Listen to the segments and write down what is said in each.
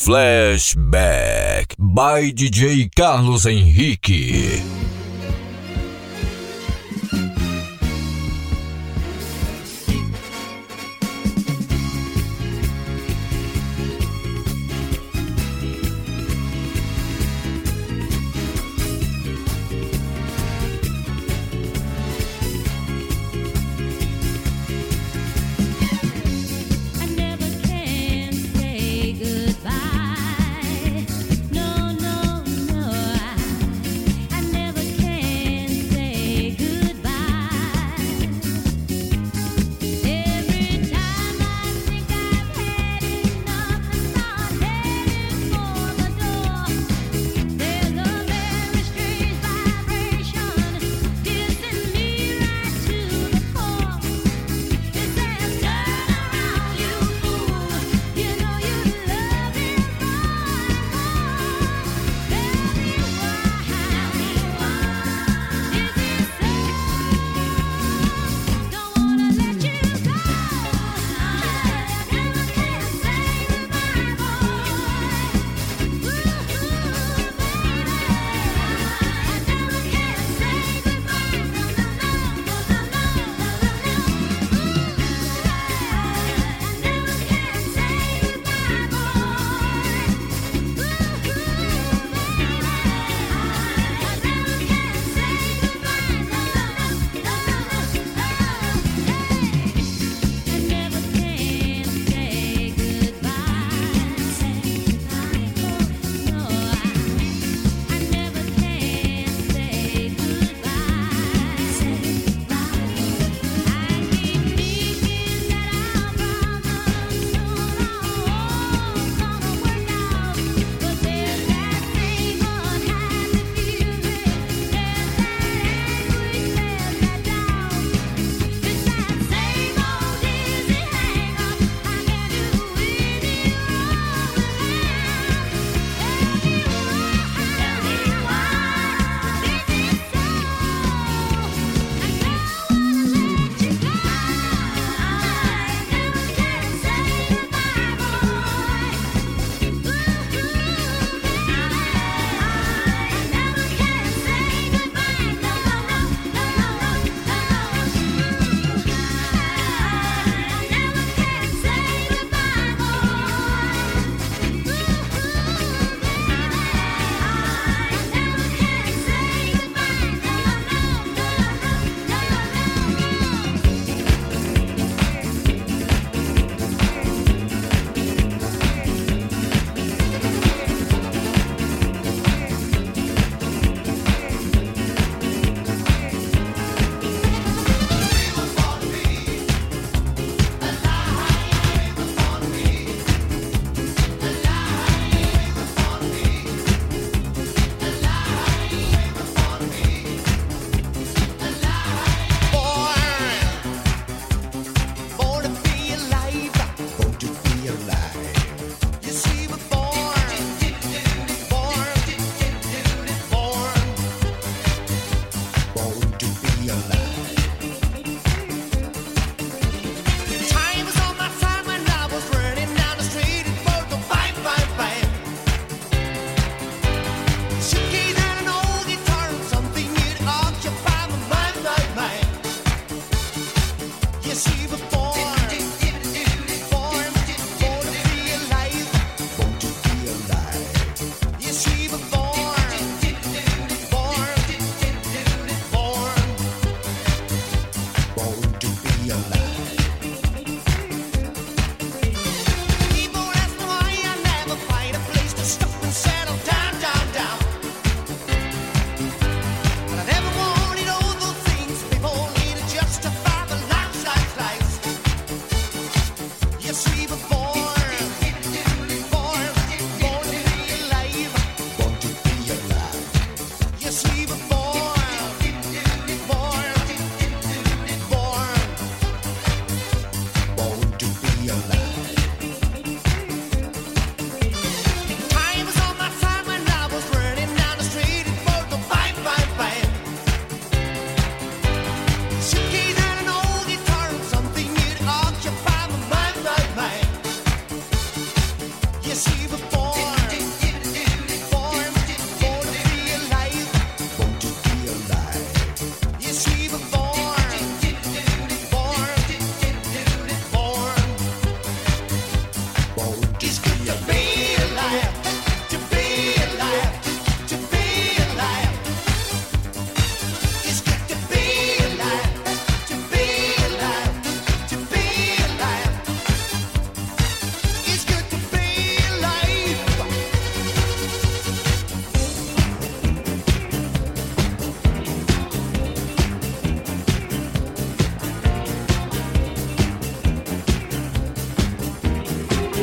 Flashback by DJ Carlos Henrique.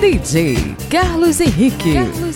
DJ Carlos Henrique. Carlos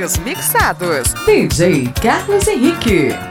Mixados. DJ Carlos Henrique.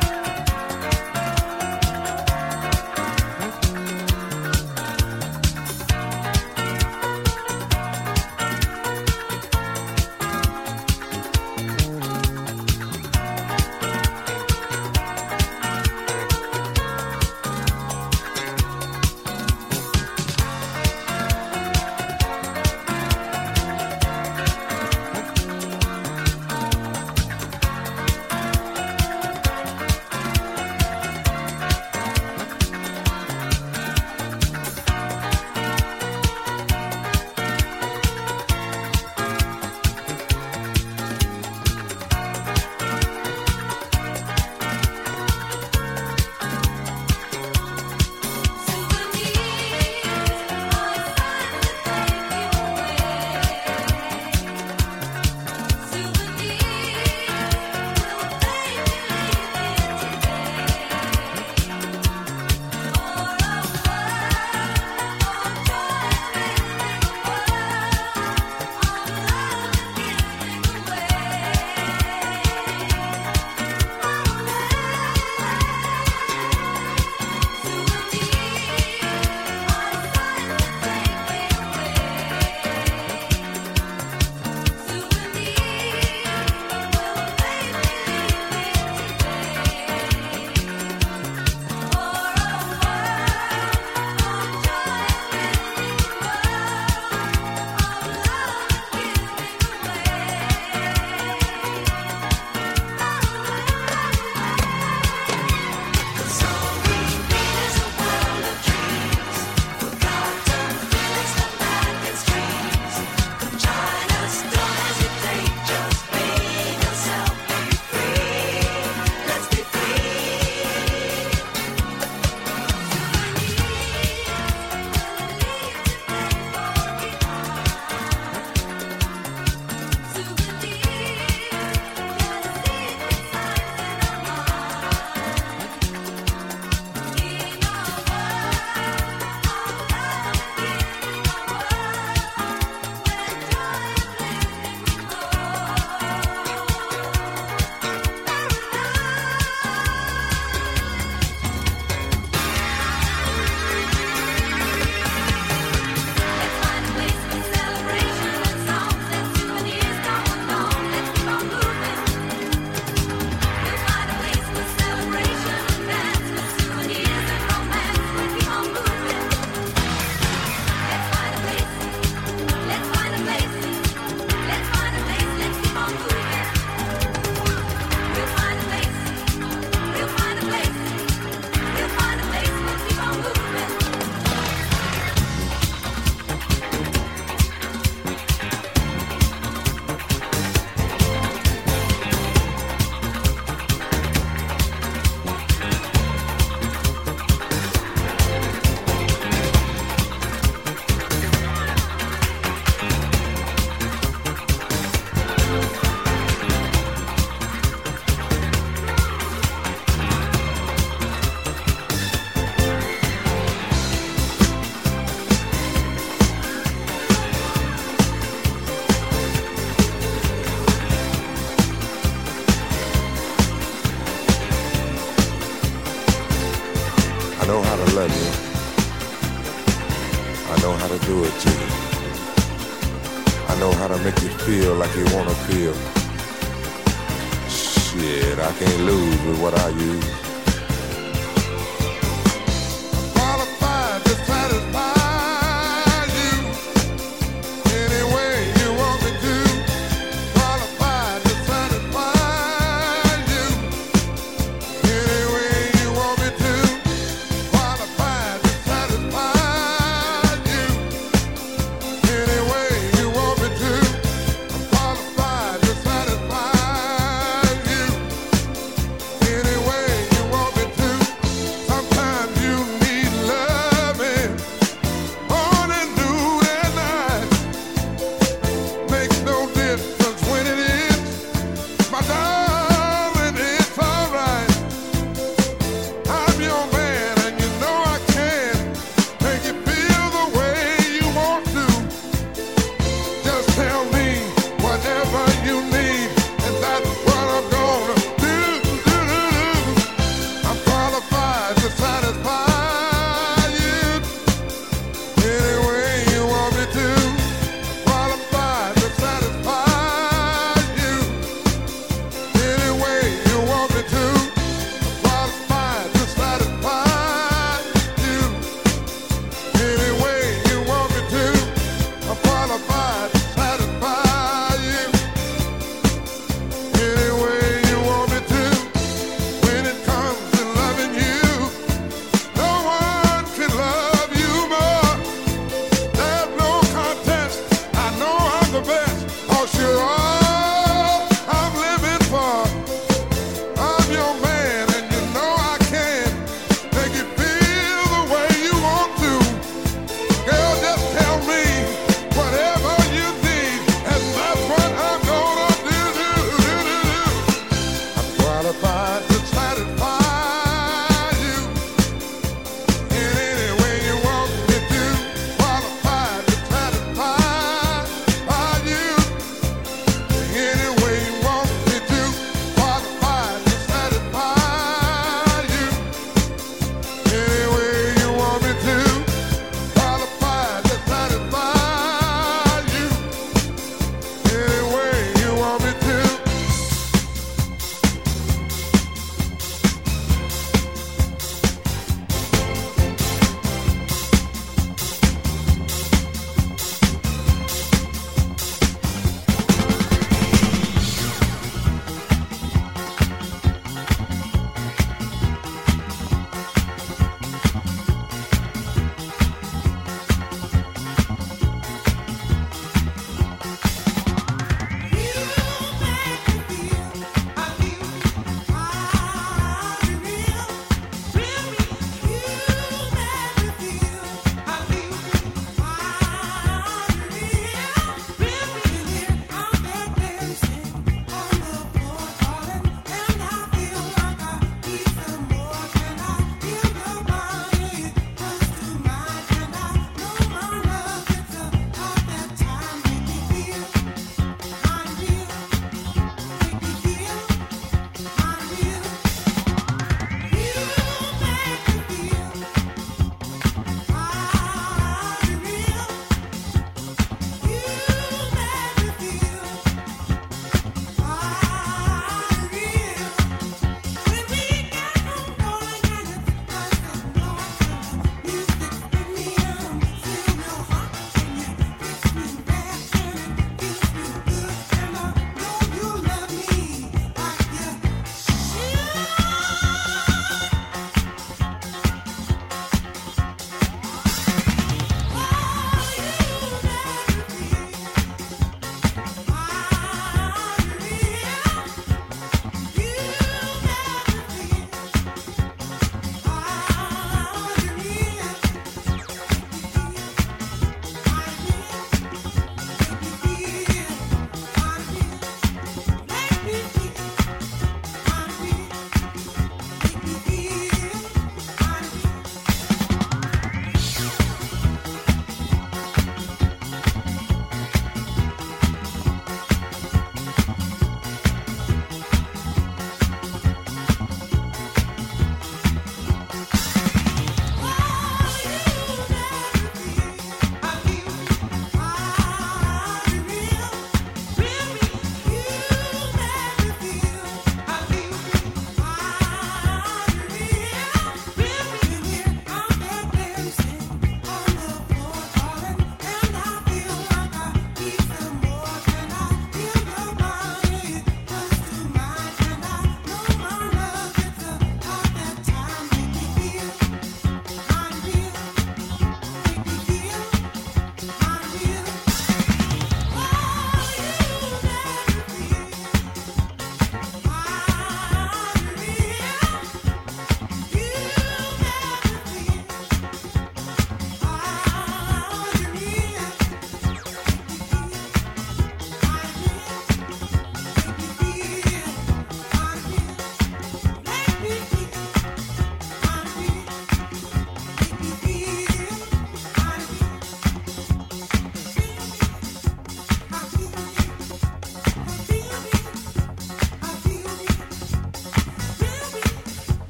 I can't lose with what I use.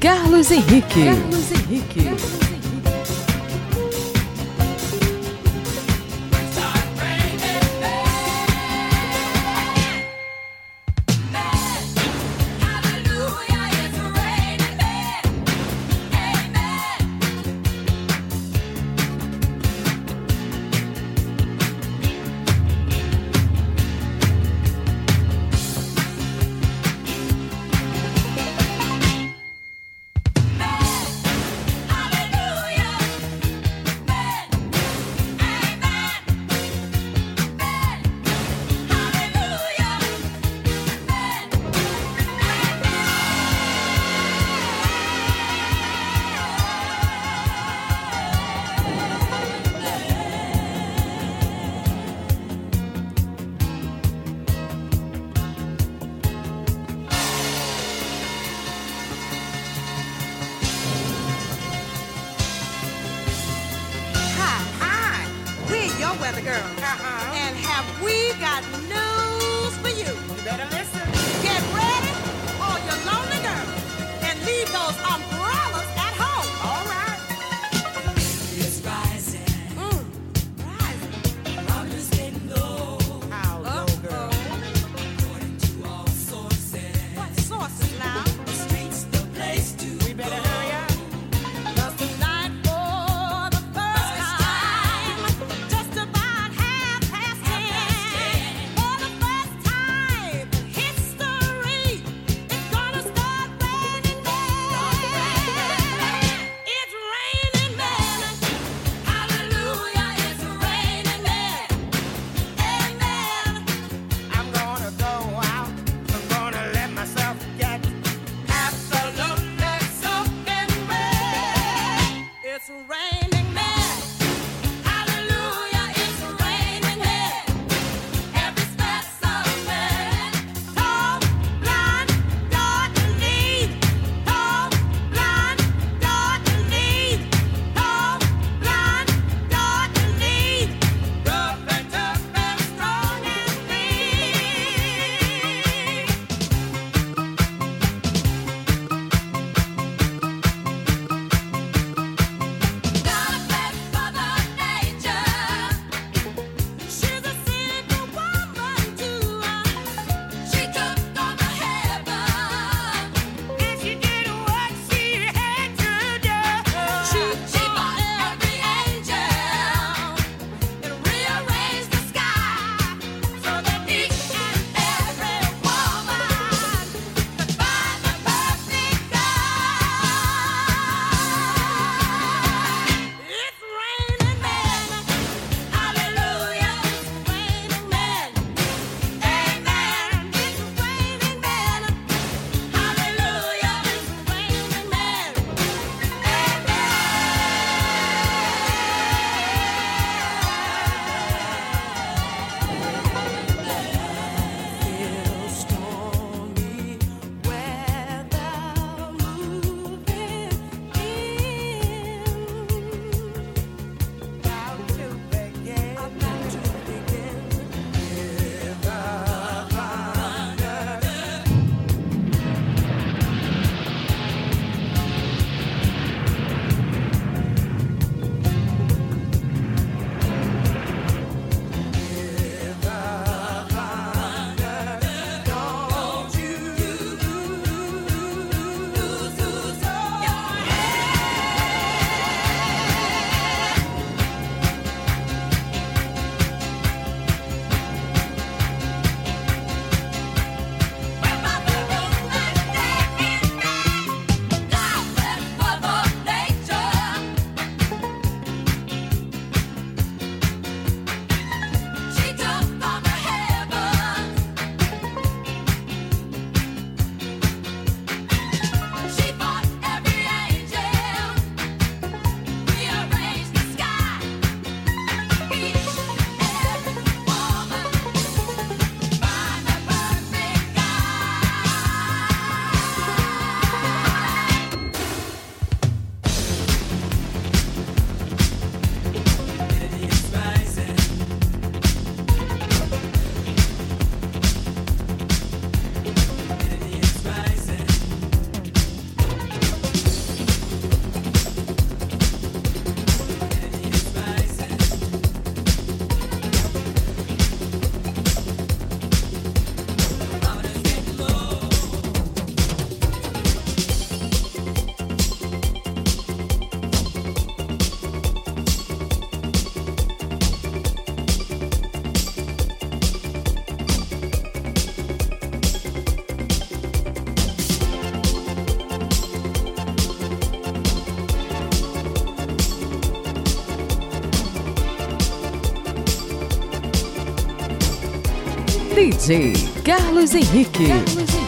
Carlos Henrique. Carlos Carlos Henrique. Tonight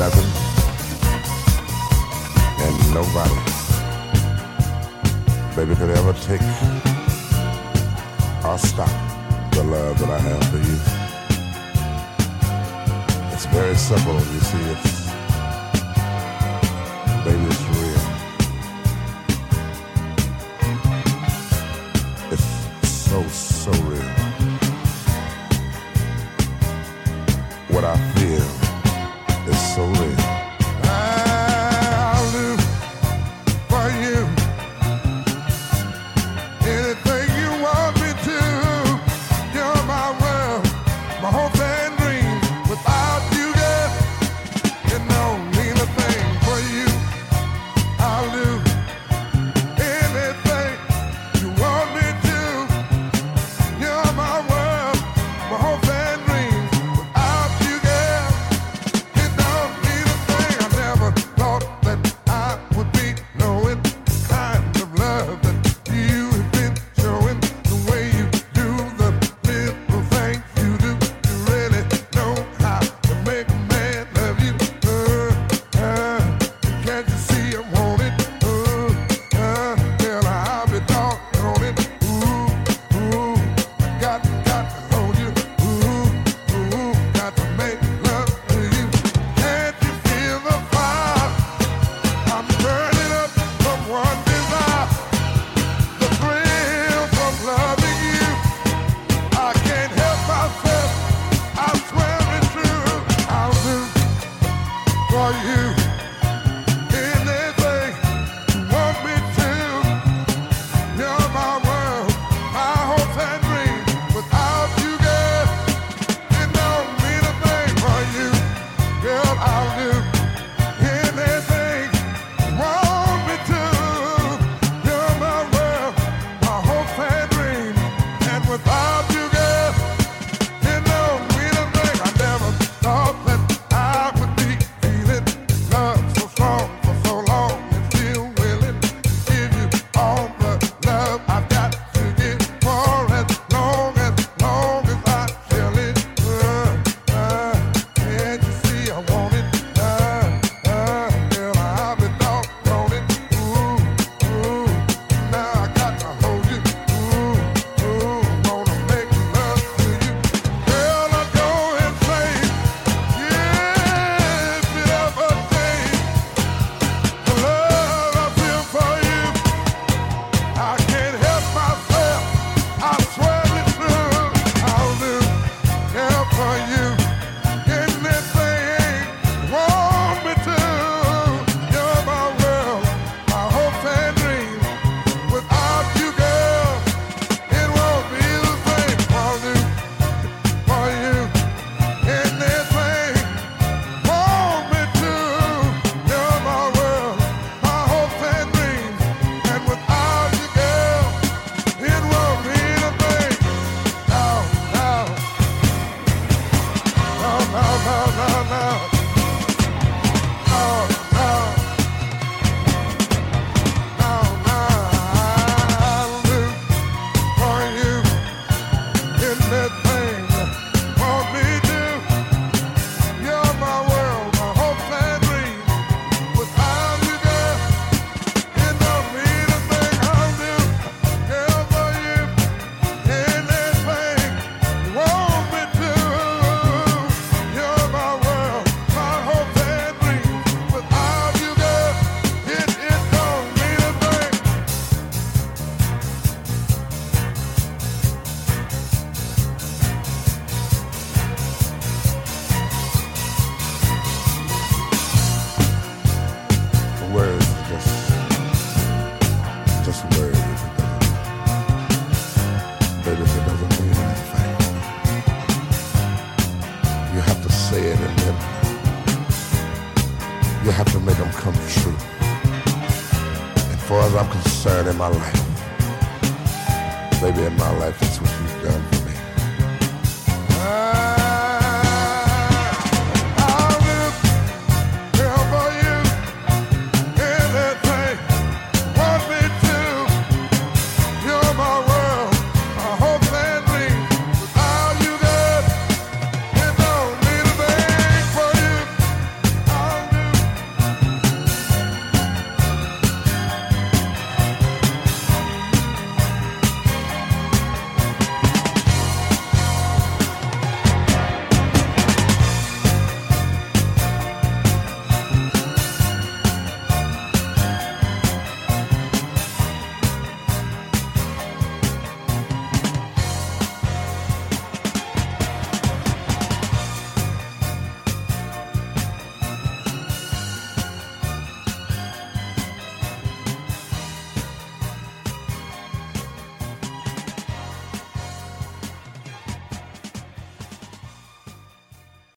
nothing and nobody, baby, could ever take or stop the love that I have for you. It's very simple, you see. It's